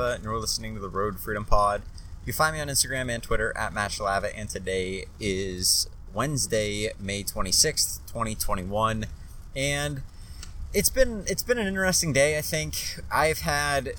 and you're listening to the Road Freedom Pod. You can find me on Instagram and Twitter at Matt Shalava, and today is Wednesday, May 26th, 2021, and it's been it's been an interesting day. I think I've had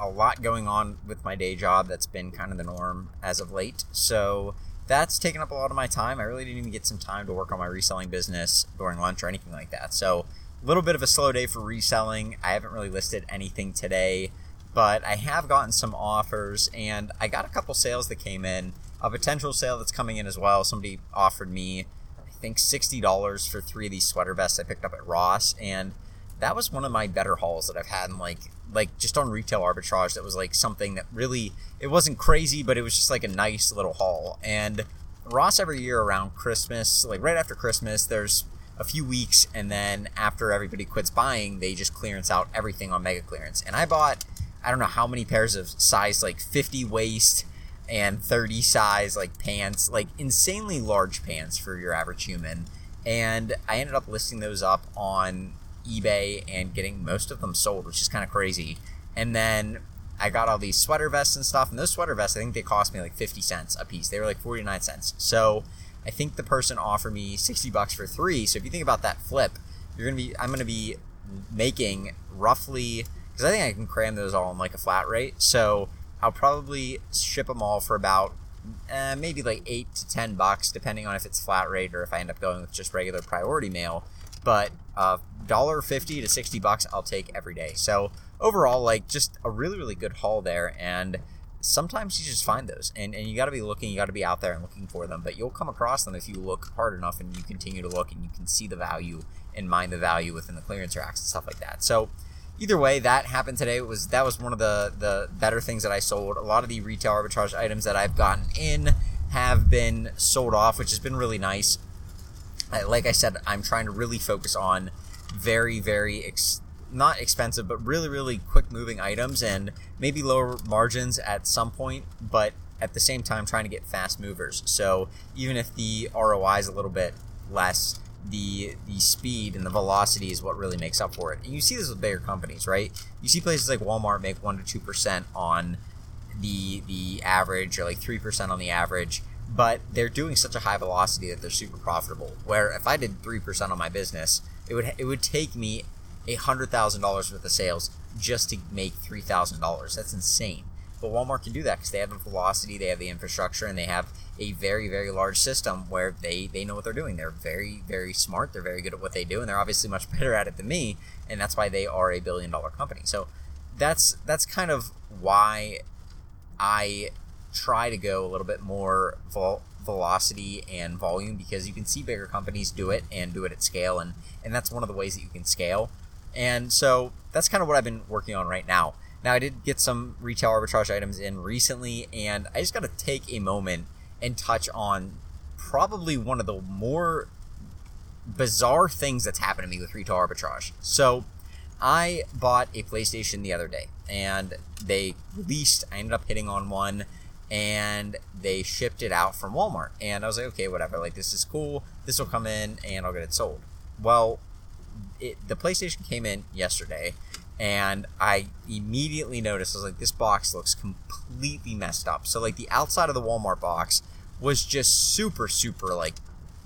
a lot going on with my day job that's been kind of the norm as of late, so that's taken up a lot of my time. I really didn't even get some time to work on my reselling business during lunch or anything like that. So a little bit of a slow day for reselling. I haven't really listed anything today, but I have gotten some offers and I got a couple sales that came in. A potential sale that's coming in as well. Somebody offered me, I think, $60 for three of these sweater vests I picked up at Ross. And that was one of my better hauls that I've had in like like just on retail arbitrage that was like something that really it wasn't crazy but it was just like a nice little haul and Ross every year around Christmas like right after Christmas there's a few weeks, and then after everybody quits buying, they just clearance out everything on mega clearance. And I bought, I don't know how many pairs of size like 50 waist and 30 size like pants, like insanely large pants for your average human. And I ended up listing those up on eBay and getting most of them sold, which is kind of crazy. And then I got all these sweater vests and stuff, and those sweater vests, I think they cost me like 50 cents a piece. They were like 49 cents. So I think the person offered me 60 bucks for three. So if you think about that flip, you're going to be, I'm going to be making roughly, because I think I can cram those all in like a flat rate. So I'll probably ship them all for about uh, maybe like eight to 10 bucks, depending on if it's flat rate or if I end up going with just regular priority mail. But uh, dollar fifty to 60 bucks, I'll take every day. So overall, like just a really, really good haul there. And sometimes you just find those and, and you got to be looking you got to be out there and looking for them but you'll come across them if you look hard enough and you continue to look and you can see the value and mind the value within the clearance racks and stuff like that so either way that happened today. It was that was one of the the better things that i sold. A lot of the retail arbitrage items that i've gotten in have been sold off which has been really nice. Like i said i'm trying to really focus on very very ex- not expensive, but really, really quick moving items and maybe lower margins at some point, but at the same time trying to get fast movers. So even if the ROI is a little bit less, the the speed and the velocity is what really makes up for it. You see this with bigger companies, right? You see places like Walmart make one to two percent on the the average, or like three percent on the average, but they're doing such a high velocity that they're super profitable. Where if I did three percent on my business, it would it would take me hundred thousand dollars worth of sales just to make three thousand dollars. That's insane. But Walmart can do that because they have the velocity, they have the infrastructure, and they have a very, very large system where they, they know what they're doing. They're very, very smart. They're very good at what they do, and they're obviously much better at it than me, and that's why they are a billion dollar company. So that's that's kind of why I try to go a little bit more vol- velocity and volume because you can see bigger companies do it and do it at scale, and and that's one of the ways that you can scale. And so that's kind of what I've been working on right now. Now, I did get some retail arbitrage items in recently, and I just got to take a moment and touch on probably one of the more bizarre things that's happened to me with retail arbitrage. So, I bought a PlayStation the other day, and they released, I ended up hitting on one, and they shipped it out from Walmart. And I was like, okay, whatever, like, this is cool. This will come in, and I'll get it sold. Well, it, the PlayStation came in yesterday, and I immediately noticed I was like, this box looks completely messed up. So like the outside of the Walmart box was just super super like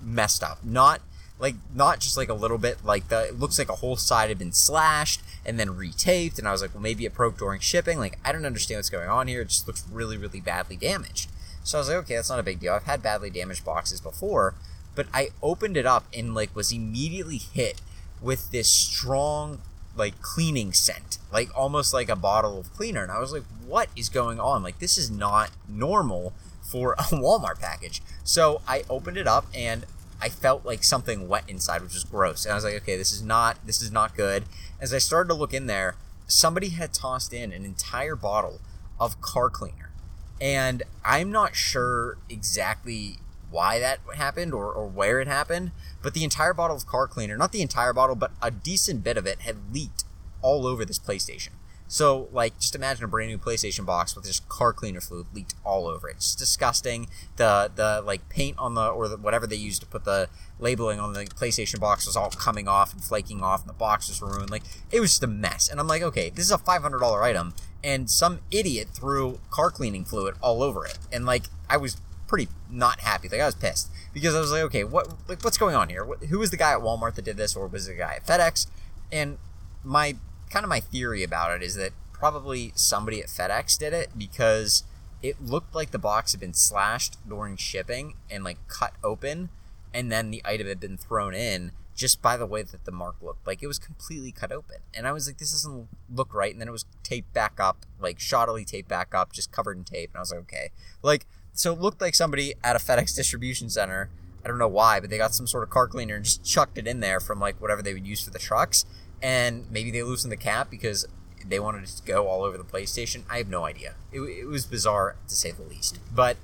messed up. Not like not just like a little bit like the it looks like a whole side had been slashed and then retaped and I was like well maybe it broke during shipping like I don't understand what's going on here it just looks really really badly damaged so I was like okay that's not a big deal I've had badly damaged boxes before but I opened it up and like was immediately hit with this strong like cleaning scent, like almost like a bottle of cleaner. And I was like, what is going on? Like, this is not normal for a Walmart package. So I opened it up and I felt like something wet inside, which was gross. And I was like, okay, this is not this is not good. As I started to look in there, somebody had tossed in an entire bottle of car cleaner. And I'm not sure exactly why that happened or, or where it happened, but the entire bottle of car cleaner, not the entire bottle, but a decent bit of it had leaked all over this PlayStation. So, like, just imagine a brand new PlayStation box with just car cleaner fluid leaked all over it. It's disgusting. The the like paint on the or the, whatever they used to put the labeling on the PlayStation box was all coming off and flaking off, and the box was ruined. Like, it was just a mess. And I'm like, okay, this is a five hundred dollar item, and some idiot threw car cleaning fluid all over it. And like, I was pretty not happy. Like, I was pissed because I was like, okay, what like what's going on here? Who was the guy at Walmart that did this, or was it the guy at FedEx? And my kind of my theory about it is that probably somebody at FedEx did it because it looked like the box had been slashed during shipping and like cut open and then the item had been thrown in just by the way that the mark looked like it was completely cut open and i was like this doesn't look right and then it was taped back up like shoddily taped back up just covered in tape and i was like okay like so it looked like somebody at a fedex distribution center i don't know why but they got some sort of car cleaner and just chucked it in there from like whatever they would use for the trucks and maybe they loosened the cap because they wanted it to go all over the PlayStation. I have no idea. It, it was bizarre to say the least. But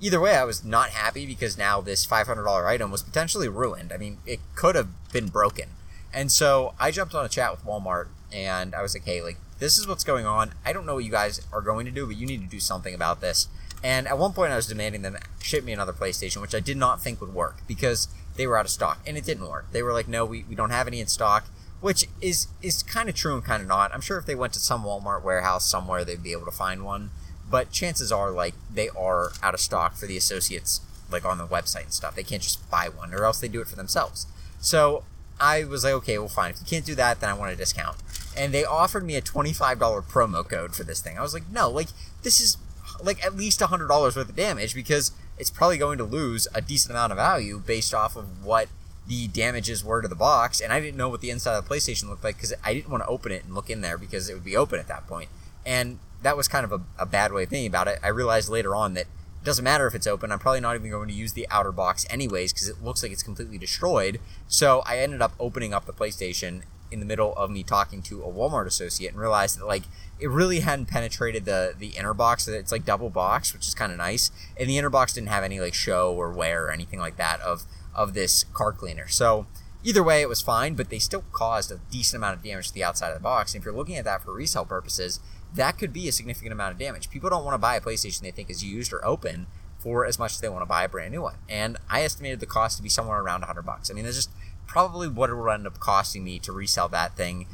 either way, I was not happy because now this $500 item was potentially ruined. I mean, it could have been broken. And so I jumped on a chat with Walmart and I was like, hey, like, this is what's going on. I don't know what you guys are going to do, but you need to do something about this. And at one point, I was demanding them ship me another PlayStation, which I did not think would work because they were out of stock. And it didn't work. They were like, no, we, we don't have any in stock which is is kind of true and kind of not. I'm sure if they went to some Walmart warehouse somewhere, they'd be able to find one. But chances are, like, they are out of stock for the associates, like on the website and stuff. They can't just buy one, or else they do it for themselves. So I was like, okay, well, fine. If you can't do that, then I want a discount. And they offered me a $25 promo code for this thing. I was like, no, like, this is like at least $100 worth of damage because it's probably going to lose a decent amount of value based off of what the damages were to the box, and I didn't know what the inside of the PlayStation looked like because I didn't want to open it and look in there because it would be open at that point. And that was kind of a, a bad way of thinking about it. I realized later on that it doesn't matter if it's open. I'm probably not even going to use the outer box anyways because it looks like it's completely destroyed. So I ended up opening up the PlayStation in the middle of me talking to a Walmart associate and realized that like it really hadn't penetrated the the inner box. It's like double box, which is kind of nice. And the inner box didn't have any like show or wear or anything like that of of this car cleaner. So either way, it was fine, but they still caused a decent amount of damage to the outside of the box. And if you're looking at that for resale purposes, that could be a significant amount of damage. People don't want to buy a PlayStation they think is used or open for as much as they want to buy a brand new one. And I estimated the cost to be somewhere around 100 bucks. I mean, that's just probably what it will end up costing me to resell that thing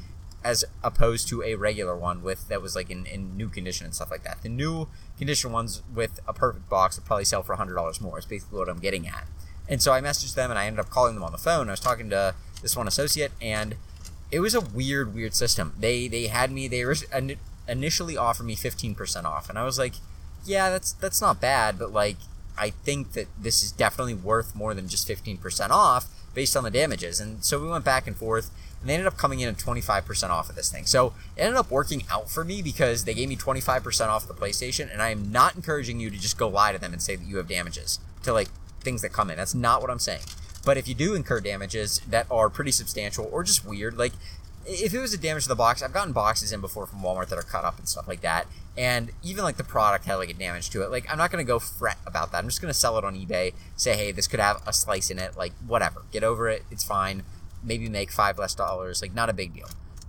as opposed to a regular one with that was like in, in new condition and stuff like that. The new condition ones with a perfect box would probably sell for $100 more. It's basically what I'm getting at. And so I messaged them and I ended up calling them on the phone. I was talking to this one associate and it was a weird, weird system. They they had me they initially offered me 15% off and I was like, yeah, that's that's not bad, but like I think that this is definitely worth more than just 15% off based on the damages. And so we went back and forth and they ended up coming in at 25% off of this thing. So it ended up working out for me because they gave me 25% off the PlayStation and I am not encouraging you to just go lie to them and say that you have damages to like things that come in. That's not what I'm saying. But if you do incur damages that are pretty substantial or just weird, like if it was a damage to the box, I've gotten boxes in before from Walmart that are cut up and stuff like that. And even like the product had like a damage to it. Like I'm not gonna go fret about that. I'm just gonna sell it on eBay. Say, hey, this could have a slice in it. Like whatever. Get over it. It's fine. Maybe make five less dollars. Like not a big deal.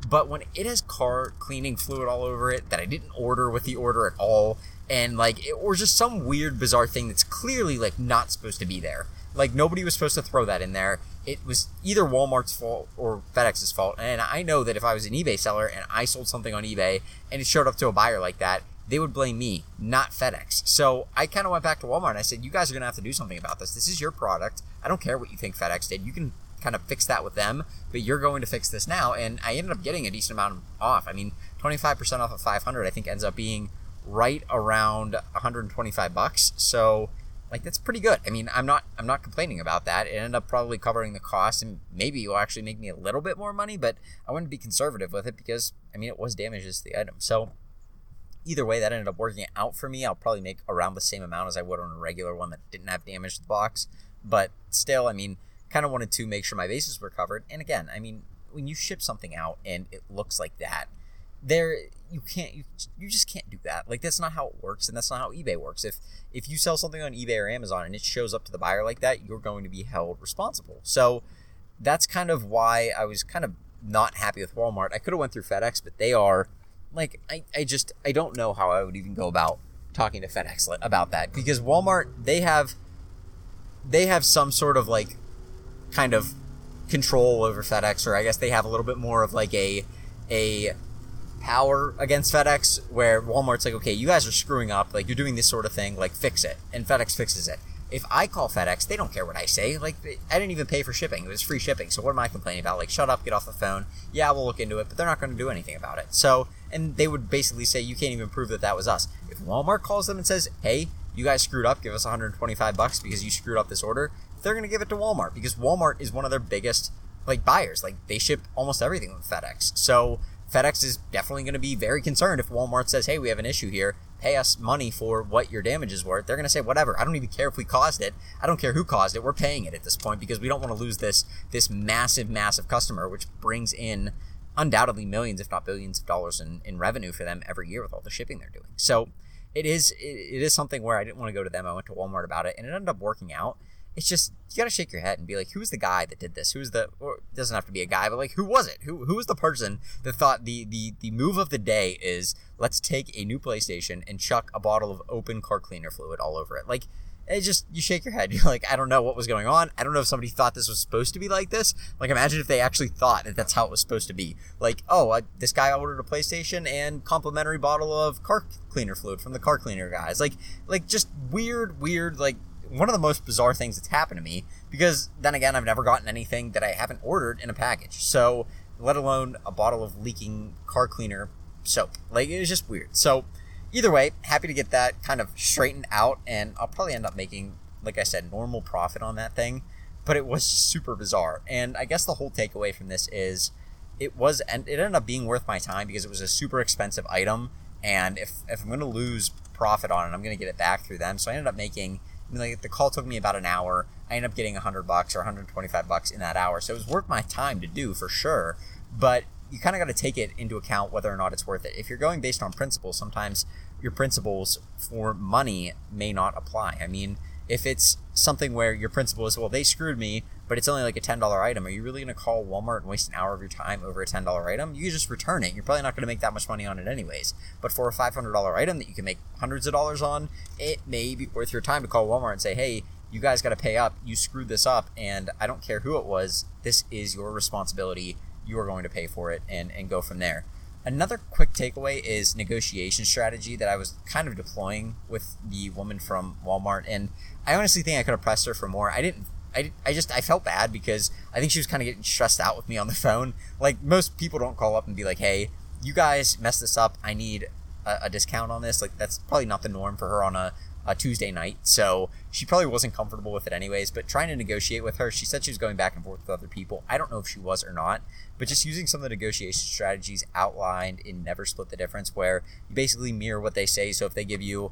But when it has car cleaning fluid all over it that I didn't order with the order at all, and like it, or just some weird bizarre thing that's clearly like not supposed to be there like nobody was supposed to throw that in there it was either walmart's fault or fedex's fault. And i know that if i was an ebay seller and i sold something on ebay and it showed up to a buyer like that they would blame me not fedex. So i kind of went back to walmart and i said you guys are going to have to do something about this. This is your product. I don't care what you think fedex did. You can kind of fix that with them but you're going to fix this now. And i ended up getting a decent amount off. I mean 25% off of 500 i think ends up being right around 125 bucks. So like that's pretty good. I mean, I'm not I'm not complaining about that. It ended up probably covering the cost and maybe it will actually make me a little bit more money, but I wanted to be conservative with it because I mean it was damages to the item. So either way that ended up working out for me. I'll probably make around the same amount as I would on a regular one that didn't have damage to the box. But still, I mean, kind of wanted to make sure my bases were covered. And again, I mean, when you ship something out and it looks like that, there you can't you, you just can't do that. Like that's not how it works and that's not how ebay works. If if you sell something on ebay or amazon and it shows up to the buyer like that you're going to be held responsible. So that's kind of why i was kind of not happy with walmart. I could have went through fedex but they are like I, I just I don't know how I would even go about talking to FedEx about that. Because Walmart they have they have some sort of like kind of control over FedEx or I guess they have a little bit more of like a a power against FedEx where Walmart's like okay you guys are screwing up like you're doing this sort of thing like fix it and FedEx fixes it if I call FedEx, they don't care what I say. Like, I didn't even pay for shipping. It was free shipping. So what am I complaining about? Like, shut up, get off the phone. Yeah, we'll look into it, but they're not going to do anything about it. So, and they would basically say, you can't even prove that that was us. If Walmart calls them and says, hey, you guys screwed up, give us 125 bucks because you screwed up this order, they're going to give it to Walmart because Walmart is one of their biggest, like, buyers. Like, they ship almost everything with FedEx. So, FedEx is definitely going to be very concerned if Walmart says, hey, we have an issue here pay us money for what your damages were, they're going to say whatever. I don't even care if we caused it. I don't care who caused it. We're paying it at this point because we don't want to lose this this massive massive customer which brings in undoubtedly millions if not billions of dollars in, in revenue for them every year with all the shipping they're doing. So it is it, it is something where I didn't want to go to them. I went to Walmart about it and it ended up working out it's just you got to shake your head and be like, who's the guy that did this? Who's the? Or doesn't have to be a guy, but like, who was it? Who who was the person that thought the the the move of the day is let's take a new PlayStation and chuck a bottle of open car cleaner fluid all over it? Like, it just you shake your head. You're like, I don't know what was going on. I don't know if somebody thought this was supposed to be like this. Like, imagine if they actually thought that that's how it was supposed to be. Like, oh, this guy ordered a PlayStation and complimentary bottle of car cleaner fluid from the car cleaner guys. Like, like just weird, weird, like one of the most bizarre things that's happened to me because then again I've never gotten anything that I haven't ordered in a package. So let alone a bottle of leaking car cleaner soap. Like it was just weird. So either way, happy to get that kind of straightened out and I'll probably end up making like I said normal profit on that thing, but it was super bizarre. And I guess the whole takeaway from this is it was and it ended up being worth my time because it was a super expensive item and if if I'm going to lose profit on it, I'm going to get it back through them. So I ended up making like the call took me about an hour. I ended up getting 100 bucks or 125 bucks in that hour. So it was worth my time to do for sure. But you kind of got to take it into account whether or not it's worth it. If you're going based on principles, sometimes your principles for money may not apply. I mean, if it's something where your principle is, well, they screwed me, but it's only like a $10 item, are you really going to call Walmart and waste an hour of your time over a $10 item? You just return it. You're probably not going to make that much money on it anyways. But for a $500 item that you can make hundreds of dollars on, it may be worth your time to call Walmart and say, hey, you guys got to pay up. You screwed this up, and I don't care who it was. This is your responsibility. You are going to pay for it and, and go from there. Another quick takeaway is negotiation strategy that I was kind of deploying with the woman from Walmart, and I honestly think I could have pressed her for more. I didn't. I, I just I felt bad because I think she was kind of getting stressed out with me on the phone. Like most people don't call up and be like, "Hey, you guys messed this up. I need a, a discount on this." Like that's probably not the norm for her on a a Tuesday night, so she probably wasn't comfortable with it anyways. But trying to negotiate with her, she said she was going back and forth with other people. I don't know if she was or not, but just using some of the negotiation strategies outlined in Never Split the Difference, where you basically mirror what they say. So if they give you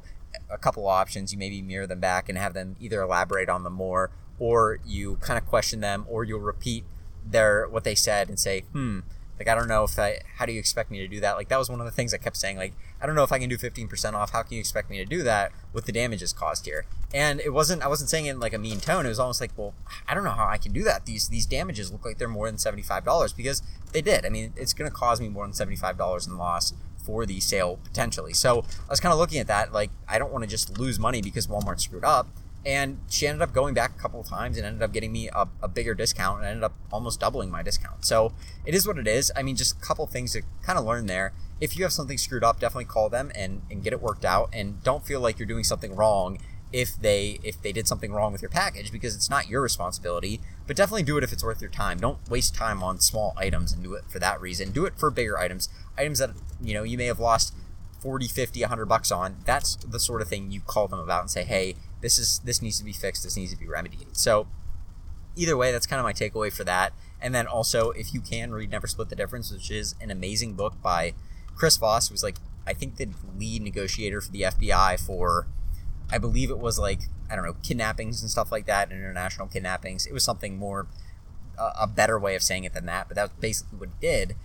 a couple options, you maybe mirror them back and have them either elaborate on them more, or you kind of question them, or you'll repeat their what they said and say, hmm like, I don't know if I, how do you expect me to do that? Like, that was one of the things I kept saying. Like, I don't know if I can do 15% off. How can you expect me to do that with the damages caused here? And it wasn't, I wasn't saying it in like a mean tone. It was almost like, well, I don't know how I can do that. These, these damages look like they're more than $75 because they did. I mean, it's going to cause me more than $75 in loss for the sale potentially. So I was kind of looking at that. Like, I don't want to just lose money because Walmart screwed up and she ended up going back a couple of times and ended up getting me a, a, bigger discount and ended up almost doubling my discount. So it is what it is. I mean, just a couple things to kind of learn there. If you have something screwed up, definitely call them and, and get it worked out. And don't feel like you're doing something wrong if they if they did something wrong with your package because it's not your responsibility. But definitely do it if it's worth your time. Don't waste time on small items and do it for that reason. Do it for bigger items, items that you know you may have lost 40, 50, 100 bucks on. That's the sort of thing you call them about and say, "Hey, this is this needs to be fixed this needs to be remedied. So either way that's kind of my takeaway for that. And then also if you can read never split the difference which is an amazing book by chris voss who's like i think the lead negotiator for the fbi for i believe it was like i don't know kidnappings and stuff like that international kidnappings. It was something more uh, a better way of saying it than that but that's basically what it did.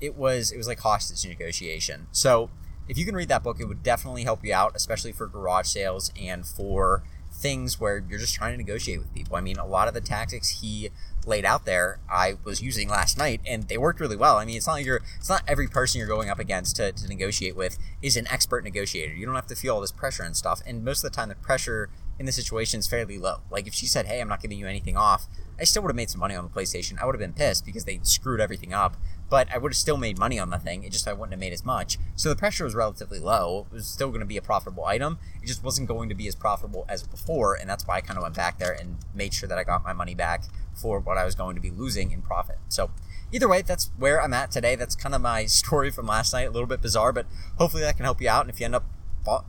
It was it was like hostage negotiation. So if you can read that book, it would definitely help you out, especially for garage sales and for things where you're just trying to negotiate with people. I mean, a lot of the tactics he laid out there, I was using last night, and they worked really well. I mean, it's not like you're, it's not every person you're going up against to, to negotiate with is an expert negotiator. You don't have to feel all this pressure and stuff. And most of the time, the pressure in the situation is fairly low. Like if she said, "Hey, I'm not giving you anything off," I still would have made some money on the PlayStation. I would have been pissed because they screwed everything up, but I would have still made money on the thing. It just I wouldn't have made as much. So the pressure was relatively low. It was still going to be a profitable item. It just wasn't going to be as profitable as before, and that's why I kind of went back there and made sure that I got my money back for what I was going to be losing in profit. So either way, that's where I'm at today. That's kind of my story from last night. A little bit bizarre, but hopefully that can help you out. And if you end up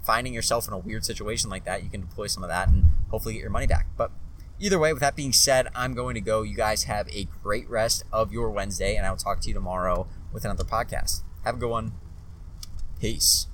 finding yourself in a weird situation like that, you can deploy some of that and hopefully get your money back. But either way, with that being said, I'm going to go. You guys have a great rest of your Wednesday, and I will talk to you tomorrow with another podcast. Have a good one. Peace.